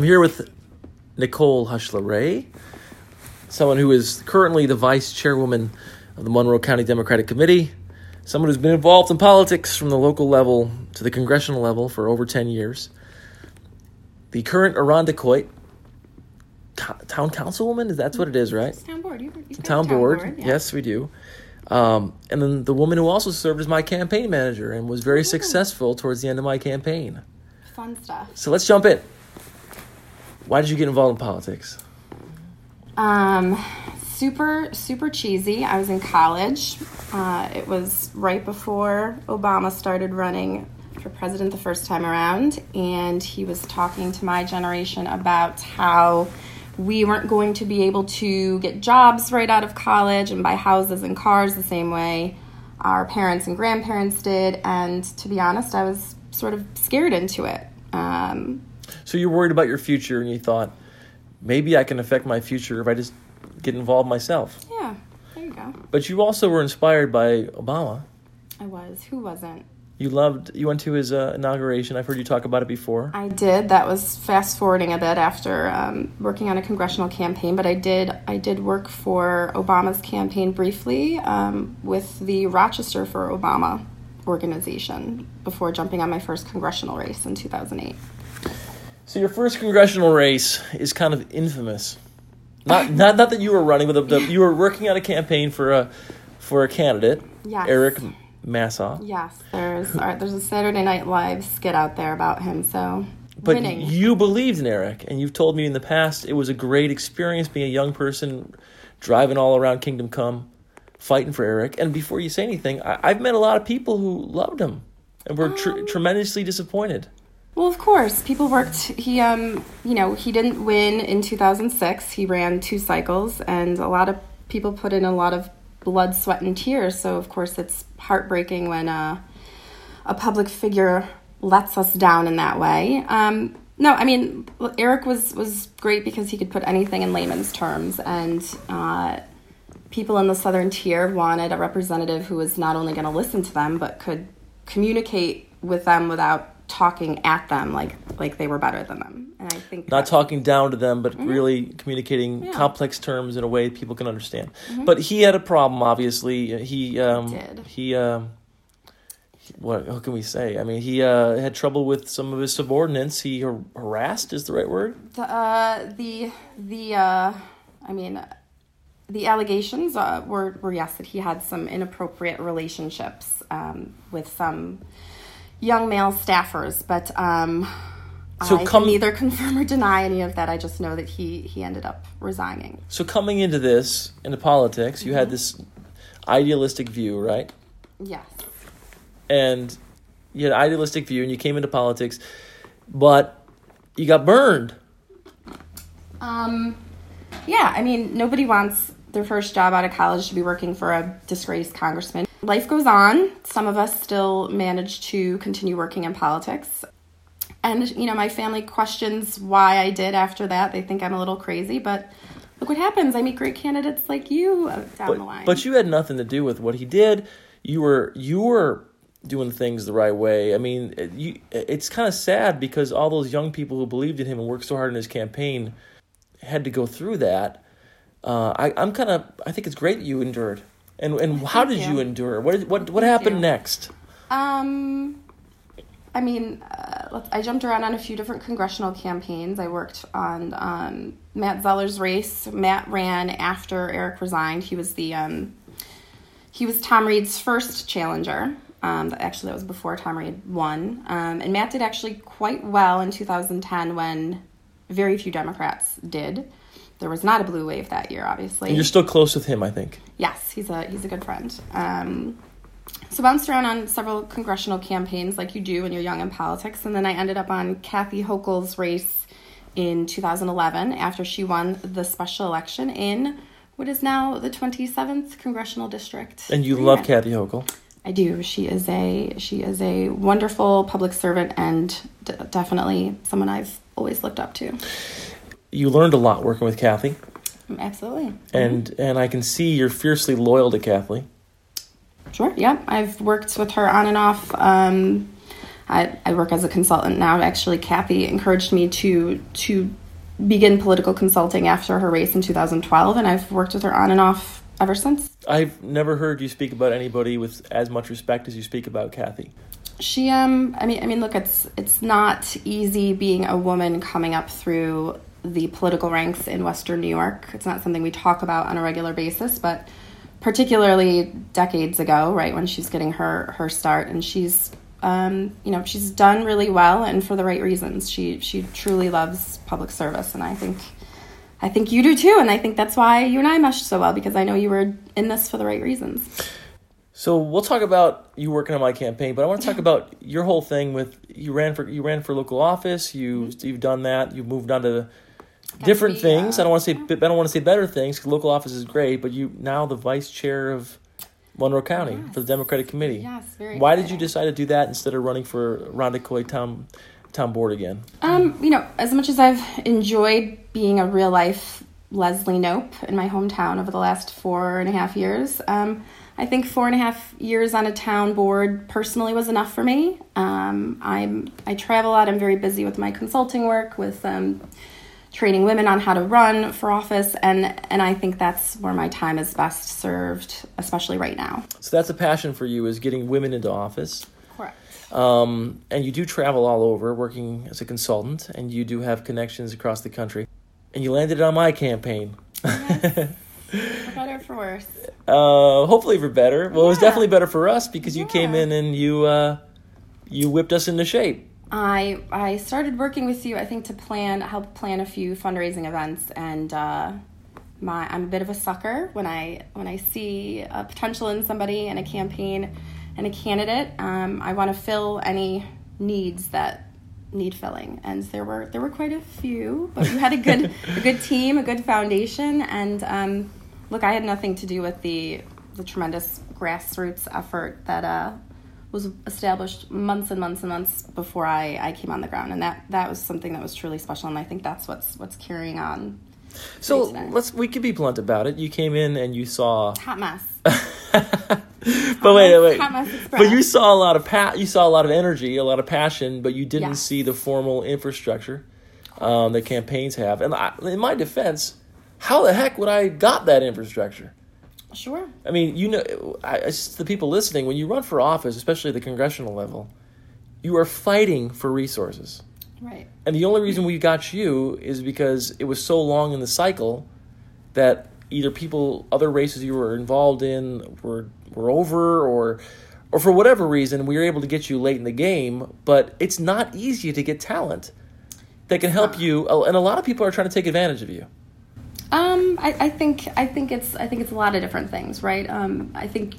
I'm here with Nicole Hushla Ray, someone who is currently the vice chairwoman of the Monroe County Democratic Committee, someone who's been involved in politics from the local level to the congressional level for over 10 years. The current Irondequoit co- town councilwoman, is that's what it is, right? It's town board. You, you've got town, a board. yeah. Yes, we do. Um, and then the woman who also served as my campaign manager and was very successful towards the end of my campaign. Fun stuff. So let's jump in. Why did you get involved in politics? Um, super, super cheesy. I was in college. Uh, it was right before Obama started running for president the first time around, and he was talking to my generation about how we weren't going to be able to get jobs right out of college and buy houses and cars the same way our parents and grandparents did. And to be honest, I was sort of scared into it. Um, So you're worried about your future and you thought, maybe I can affect my future if I just get involved myself. yeah, there you go. But you also were inspired by Obama. I was. Who wasn't? You loved, you went to his uh, inauguration. I've heard you talk about it before. I did. That was fast forwarding a bit after um, working on a congressional campaign, but I did. I did work for Obama's campaign briefly um, with the Rochester for Obama organization before jumping on my first congressional race in 2008. So your first congressional race is kind of infamous. Not not not that you were running, but the, the, you were working on a campaign for a for a candidate, Yes. Eric Massa. Yes, there's uh, there's a Saturday Night Live skit out there about him. So But winning. you believed in Eric, and you've told me in the past it was a great experience being a young person driving all around Kingdom Come, fighting for Eric. And before you say anything, I, I've met a lot of people who loved him and were tr- tremendously disappointed. Well, of course, people worked. He, um, you know, he didn't win in 2006. He ran two cycles, and a lot of people put in a lot of blood, sweat, and tears. So, of course, it's heartbreaking when uh, a public figure lets us down in that way. Um, no, I mean, Eric was was great because he could put anything in layman's terms, and uh, people in the Southern Tier wanted a representative who was not only going to listen to them but could communicate with them without talking at them like like they were better than them. And I think Not talking down to them, but really communicating Mm-hmm. Yeah. Mm-hmm. complex terms in a way people can understand. But he had a problem, obviously. He um, did. he um, what, what can we say? I mean, he uh, had trouble with some of his subordinates. He har- harassed is the right word. the uh, the the uh, I mean the allegations uh, were were yes that he had some inappropriate relationships um, with some young male staffers, but um, So I come- can neither confirm or deny any of that. I just know that he he ended up resigning. So coming into this, into politics, you had Mm-hmm. this idealistic view, right? Yes. And you had an idealistic view, and you came into politics, but you got burned. Um, yeah, I mean, nobody wants their first job out of college to be working for a disgraced congressman. Life goes on. Some of us still manage to continue working in politics. And, you know, my family questions why I did after that. They think I'm a little crazy, but look what happens. I meet great candidates like you uh, down but, the line. but you had nothing to do with what he did. You were you were doing things the right way. I mean, you, it's kind of sad because all those young people who believed in him and worked so hard in his campaign had to go through that. Uh, I, I'm kind of I think it's great that you endured. And and how did you. you. endure? What what what happened you. next? Um, I mean, uh, let's, I jumped around on a few different congressional campaigns. I worked on um, Matt Zeller's race. Matt ran after Eric resigned. He was the um, he was Tom Reed's first challenger. Um, actually, that was before Tom Reed won. Um, and Matt did actually quite well in 2010 when very few Democrats did. There was not a blue wave that year, obviously. And you're still close with him, I think. Yes, he's a he's a good friend. Um, so bounced around on several congressional campaigns, like you do when you're young in politics, and then I ended up on Kathy Hochul's race in 2011 after she won the special election in what is now the 27th congressional district. And you love Kathy Hochul. I do. She is a she is a wonderful public servant and d- definitely someone I've always looked up to. You learned a lot working with Kathy, Absolutely. and and I can see you're fiercely loyal to Kathy. Sure. Yeah, I've worked with her on and off um, I, I work as a consultant now. Actually, Kathy encouraged me to to begin political consulting after her race in 2012, and I've worked with her on and off ever since. I've never heard you speak about anybody with as much respect as you speak about Kathy. She um I mean I mean look it's it's not easy being a woman coming up through the political ranks in western New York. It's not something we talk about on a regular basis, but particularly decades ago, right when she's getting her her start and she's um, you know, she's done really well and for the right reasons. She she truly loves public service and I think I think you do too and I think that's why you and I meshed so well because I know you were in this for the right reasons. So we'll talk about you working on my campaign, but I want to talk about your whole thing with you ran for you ran for local office. You you've done that. You've moved on to different be, things. Uh, I don't want to say yeah. I don't want to say better things local office is great, but you now the vice chair of Monroe County yes. for the Democratic Committee. Yes, very. Why exciting. did you decide to do that instead of running for Coy Town Town Board again? Um, you know, as much as I've enjoyed being a real life Leslie Knope in my hometown over the last four and a half years. Um, I think four and a half years on a town board personally was enough for me. Um, I'm I travel a lot. I'm very busy with my consulting work, with um, training women on how to run for office, and and I think that's where my time is best served, especially right now. So that's a passion for you is getting women into office. Correct. Um, and you do travel all over, working as a consultant, and you do have connections across the country. And you landed on my campaign. Yes. for better for worse. Uh, hopefully for better. Well, yeah. it was definitely better for us because you came in and you uh, you whipped us into shape. I I started working with you. I think to plan help plan a few fundraising events, and uh, my I'm a bit of a sucker when I when I see a potential in somebody and a campaign and a candidate. Um, I want to fill any needs that need filling, and there were there were quite a few. But you had a good a good team, a good foundation, and um, look, I had nothing to do with the the tremendous grassroots effort that uh, was established months and months and months before I, I came on the ground, and that that was something that was truly special, and I think that's what's what's carrying on. So let's we could be blunt about it. You came in and you saw hot mess. but wait, wait, but you saw a lot of pa- you saw a lot of energy, a lot of passion, but you didn't yes. see the formal infrastructure um, that campaigns have. And I, in my defense, how the heck would I got that infrastructure? Sure. I mean, you know, I, the people listening, when you run for office, especially at the congressional level, you are fighting for resources. Right. And the only reason we got you is because it was so long in the cycle that either people, other races you were involved in, were were over, or or for whatever reason, we were able to get you late in the game. But it's not easy to get talent that can help you, and a lot of people are trying to take advantage of you. Um, I, I think I think it's I think it's a lot of different things, right? Um, I think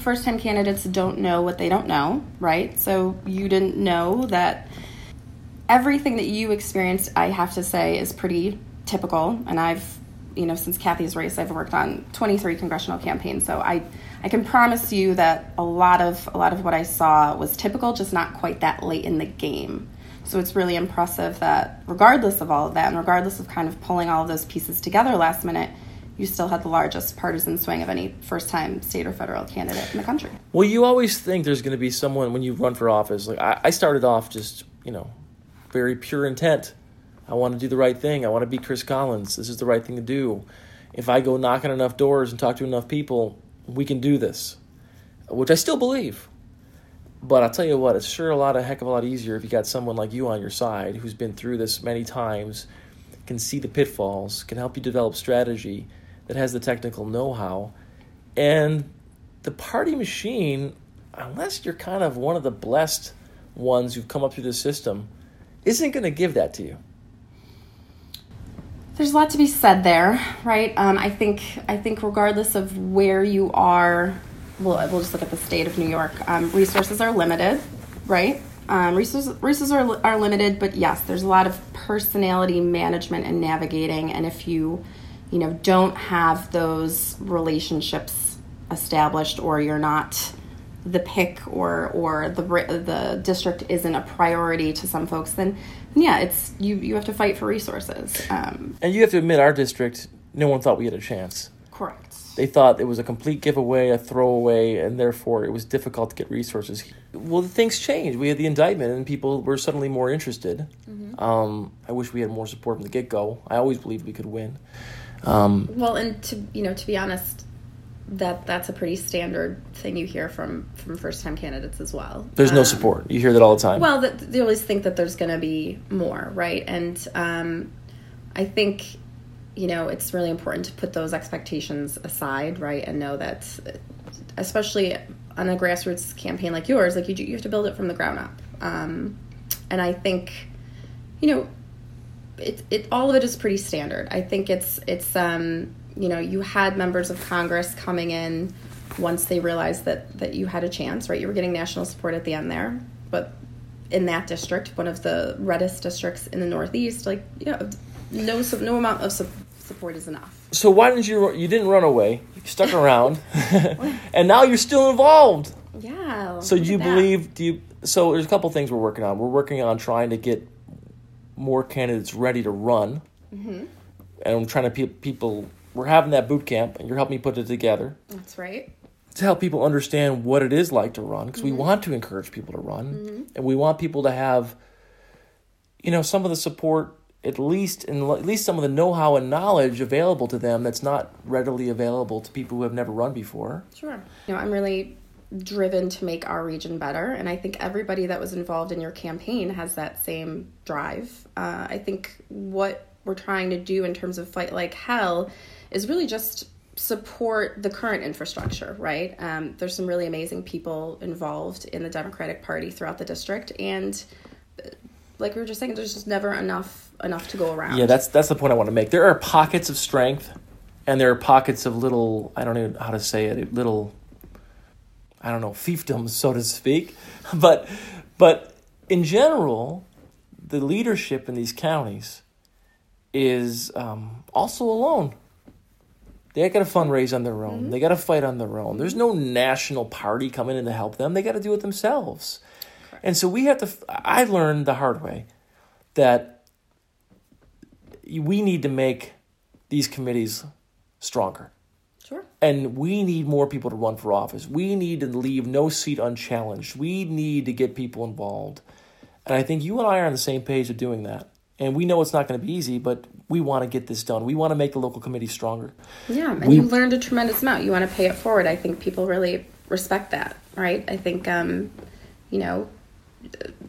first time candidates don't know what they don't know, right? So you didn't know that everything that you experienced, I have to say, is pretty typical. And I've, you know, since Kathy's race, I've worked on 23 congressional campaigns. So I, I can promise you that a lot of a lot of what I saw was typical, just not quite that late in the game. So it's really impressive that, regardless of all of that, and regardless of kind of pulling all of those pieces together last minute, you still had the largest partisan swing of any first time state or federal candidate in the country. Well, you always think there's going to be someone when you run for office. Like I, I started off just, you know, very pure intent. I want to do the right thing. I want to be Chris Collins. This is the right thing to do. If I go knock on enough doors and talk to enough people, we can do this, which I still believe. But I'll tell you what, it's sure a lot a heck of a lot easier if you got someone like you on your side who's been through this many times, can see the pitfalls, can help you develop strategy, that has the technical know-how, and the party machine, unless you're kind of one of the blessed ones who've come up through the system, isn't going to give that to you. There's a lot to be said there, right? Um, I think I think regardless of where you are we'll, we'll just look at the state of New York. Um, resources are limited, right? Um, resources, resources are, are limited, but yes, there's a lot of personality management and navigating. And if you, you know, don't have those relationships established, or you're not the pick, or or the the district isn't a priority to some folks, then yeah, it's you you have to fight for resources. Um, and you have to admit, our district, no one thought we had a chance. Correct They thought it was a complete giveaway, a throwaway, and therefore it was difficult to get resources. Well, things changed. We had the indictment, and people were suddenly more interested. Um, I wish we had more support from the get go. I always believed we could win. Um, Well, and to you know, to be honest, that that's a pretty standard thing you hear from from first time candidates as well. there's no Um, support. You hear that all the time. Well, that, they always think that there's going to be more, right? And um, I think, you know, it's really important to put those expectations aside, right? And know that, especially on a grassroots campaign like yours, like you, do- you have to build it from the ground up. Um, and I think, you know, it, it all of it is pretty standard. I think it's it's um, you know you had members of Congress coming in once they realized that that you had a chance, right? You were getting national support at the end there, but in that district, one of the reddest districts in the Northeast, like you know, no no amount of support is enough. so why didn't you? You didn't run away. You stuck around, and now you're still involved. Yeah. So do you at that. believe? Do you? So there's a couple things we're working on. We're working on trying to get more candidates ready to run, Mm-hmm. and I'm trying to pe- people. We're having that boot camp, and you're helping me put it together That's right. to help people understand what it is like to run, because Mm-hmm. we want to encourage people to run, and we want people to have, you know, some of the support. At least, and at least some of the know-how and knowledge available to them that's not readily available to people who have never run before. Sure. You know, I'm really driven to make our region better, and I think everybody that was involved in your campaign has that same drive. Uh, I think what we're trying to do in terms of fight like hell is really just support the current infrastructure. Right? Um, there's some really amazing people involved in the Democratic Party throughout the district, and like we were just saying, there's just never enough enough to go around. Yeah, that's that's the point I want to make. There are pockets of strength, and there are pockets of little I don't know how to say it, little I don't know fiefdoms, so to speak. But but in general, the leadership in these counties is um, also alone. They got to fundraise on their own. They got to fight on their own. There's no national party coming in to help them. They got to do it themselves. And so we have to. I learned the hard way that we need to make these committees stronger. sure. And we need more people to run for office. We need to leave no seat unchallenged. We need to get people involved. And I think you and I are on the same page of doing that. And we know it's not going to be easy, but we want to get this done. We want to make the local committee stronger. Yeah, and We- you learned a tremendous amount. You want to pay it forward. I think people really respect that, right? I think, um, you know,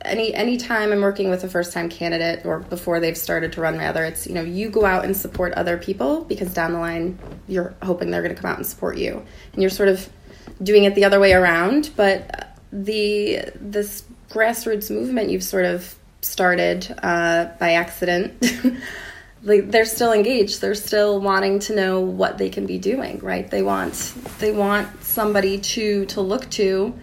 any any time I'm working with a first time candidate or before they've started to run, rather, it's you know you go out and support other people because down the line you're hoping they're going to come out and support you, and you're sort of doing it the other way around. But the this grassroots movement you've sort of started uh, by accident. like they're still engaged they're still wanting to know what they can be doing right they want they want somebody to to look to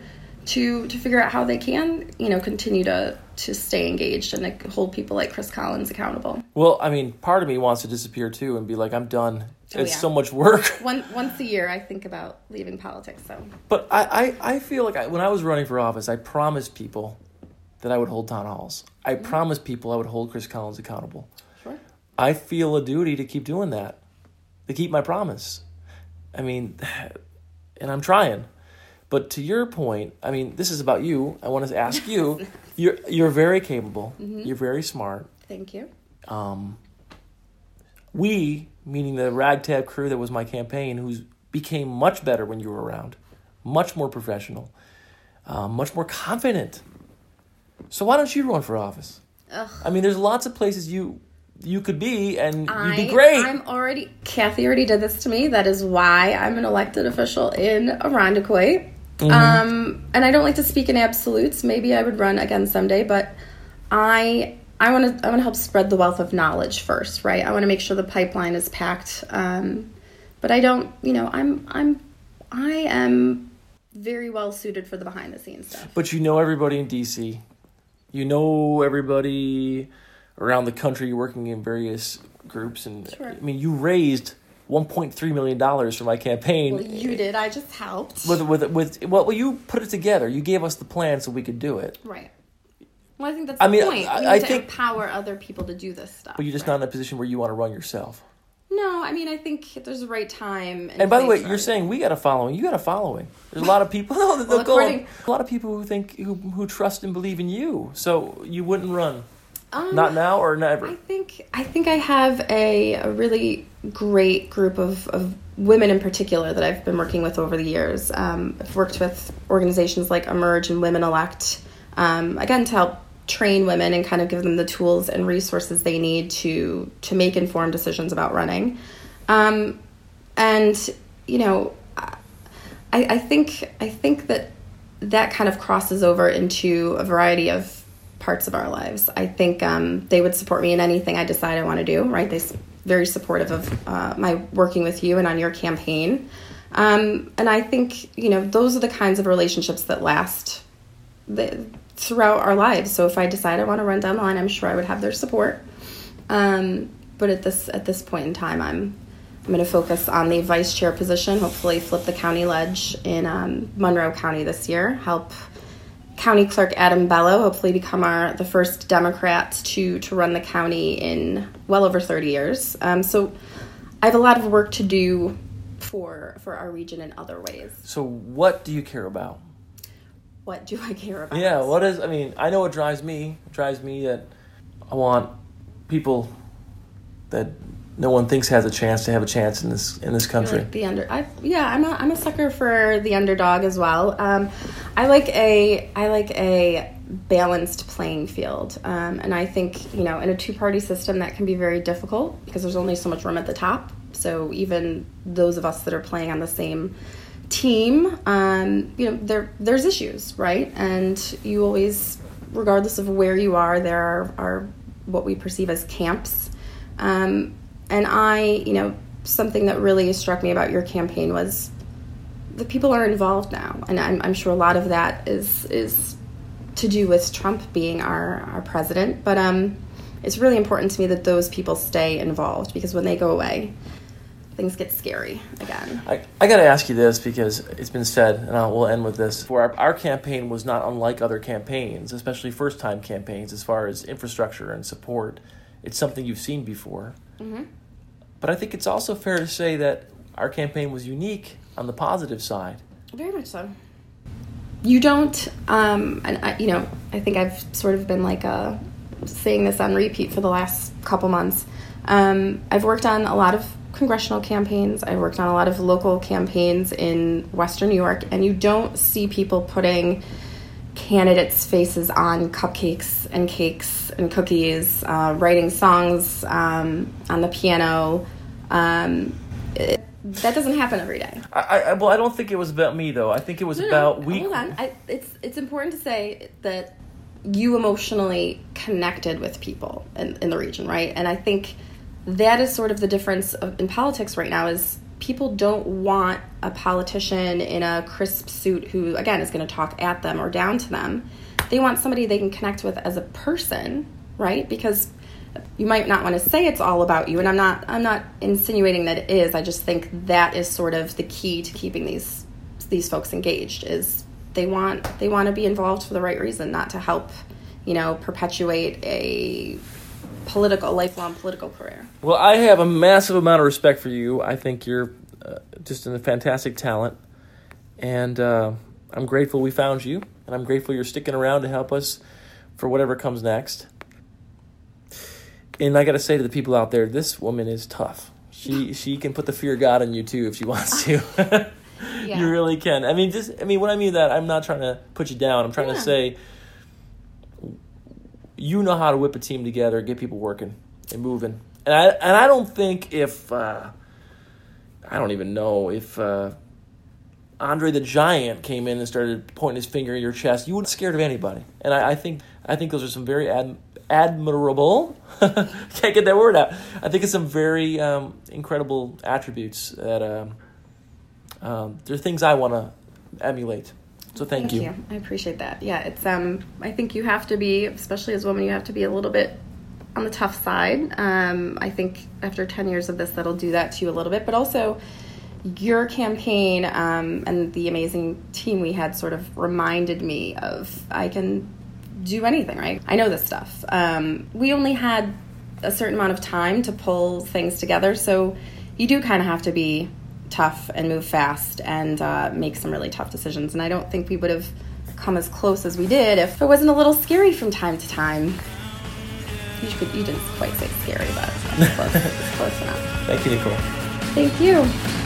to to figure out how they can you know continue to to stay engaged and like, hold people like chris collins accountable Well, I mean, part of me wants to disappear too and be like, I'm done. Oh, it's yeah. so much work. One, once a year i think about leaving politics so But I, I, I feel like I, when I was running for office, I promised people that I would hold town halls. I mm-hmm. promised people I would hold Chris Collins accountable. sure I feel a duty to keep doing that, to keep my promise. I mean, and I'm trying. But to your point, I mean, this is about you. I want to ask you. You're you're very capable. You're very smart. thank you Um, we, meaning the ragtag crew that was my campaign, who's became much better when you were around, much more professional, uh, much more confident. So why don't you run for office? Ugh. I mean, there's lots of places you you could be, and you'd be great. I'm already. Kathy already did this to me. That is why I'm an elected official in Irondequoit. Mm-hmm. Um, and I don't like to speak in absolutes. Maybe I would run again someday, but I I want to I want to help spread the wealth of knowledge first, right? I want to make sure the pipeline is packed. Um, but I don't, you know, I'm I'm I am very well suited for the behind the scenes stuff. But you know everybody in DC. You know everybody around the country working in various groups, and Sure. I mean, you raised 1.3 million dollars for my campaign. Well, you did. I just helped. with with with well, well, you put it together. You gave us the plan so we could do it. Right. Well, I think that's I the mean, point. I- I need to think- empower other people to do this stuff. But you're just right? not in a position where you want to run yourself. No, I mean I think there's a right time. And by the way, you're it. saying we got a following. You got a following. There's a lot of people. Well, they'll go on. according- a lot of people who think who, who trust and believe in you. So you wouldn't run. Um, Not now or never. I think I think I have a, a really great group of, of women in particular that I've been working with over the years. Um, I've worked with organizations like Emerge and Women Elect, um, again to help train women and kind of give them the tools and resources they need to to make informed decisions about running. Um, and you know, I, I think I think that that kind of crosses over into a variety of parts of our lives. I think um, they would support me in anything I decide I want to do. Right? They're very supportive of uh, my working with you and on your campaign. Um, and I think you know those are the kinds of relationships that last the, throughout our lives. So if I decide I want to run down the line, I'm sure I would have their support. Um, but at this at this point in time, I'm I'm going to focus on the vice chair position. Hopefully, flip the county ledge in um, Monroe County this year. Help County Clerk Adam Bello hopefully become our the first Democrat to to run the county in well over 30 years. Um, so I have a lot of work to do for for our region in other ways. so what do you care about? What do I care about? Yeah. What is? I mean, I know what drives me. It drives me that I want people that no one thinks has a chance to have a chance in this in this country. like the under. I yeah, I'm a I'm a sucker for the underdog as well. Um, I like a I like a balanced playing field, um, and I think you know in a two party system that can be very difficult because there's only so much room at the top. So even those of us that are playing on the same team, um, you know, there there's issues, right? And you always, regardless of where you are, there are, are what we perceive as camps. Um, and I, you know, something that really struck me about your campaign was the people are involved now, and I'm, I'm sure a lot of that is is to do with Trump being our our president. But um, it's really important to me that those people stay involved because when they go away, things get scary again. I, I got to ask you this because it's been said, and I'll, we'll end with this. For our, our campaign was not unlike other campaigns, especially first time campaigns, as far as infrastructure and support. It's something you've seen before. Mm-hmm. But I think it's also fair to say that our campaign was unique on the positive side. Very much so. You don't, um, and I, you know, I think I've sort of been like uh, saying this on repeat for the last couple months. Um, I've worked on a lot of congressional campaigns. I've worked on a lot of local campaigns in Western New York, and you don't see people putting candidates' faces on cupcakes and cakes and cookies, uh, writing songs um, on the piano. Um, it, that doesn't happen every day. I, I, well, I don't think it was about me though. I think it was No, about no, we. Hold on. I, it's it's important to say that you emotionally connected with people in, in the region, right? And I think that is sort of the difference of, in politics right now is people don't want a politician in a crisp suit who again is going to talk at them or down to them. They want somebody they can connect with as a person, right? Because you might not want to say it's all about you and I'm not I'm not insinuating that it is. I just think that is sort of the key to keeping these these folks engaged is they want they want to be involved for the right reason, not to help, you know, perpetuate a political lifelong political career. Well, I have a massive amount of respect for you. I think you're uh, just a fantastic talent, and uh, I'm grateful we found you, and I'm grateful you're sticking around to help us for whatever comes next. And I got to say to the people out there, this woman is tough. She she can put the fear of God in you too if she wants to. Yeah. You really can. I mean, just I mean, when I mean that, I'm not trying to put you down. I'm trying Yeah. to say you know how to whip a team together, get people working and moving. And I and I don't think if uh, I don't even know if uh, Andre the Giant came in and started pointing his finger in your chest, you wouldn't be scared of anybody. And I, I think I think those are some very ad, admirable. can't get that word out. I think it's some very um, incredible attributes that um, um, they're things I want to emulate. So thank, you. I appreciate that. Yeah, it's um I think you have to be, especially as a woman, you have to be a little bit on the tough side. Um, I think after 10 years of this, that'll do that to you a little bit. But also, your campaign um, and the amazing team we had sort of reminded me of I can do anything, right? I know this stuff. Um, we only had a certain amount of time to pull things together. So you do kind of have to be tough and move fast and uh, make some really tough decisions. And I don't think we would have come as close as we did if it wasn't a little scary from time to time. You, could, you didn't quite say scary, but it's close, it's close enough. Thank you, Nicole. Thank you.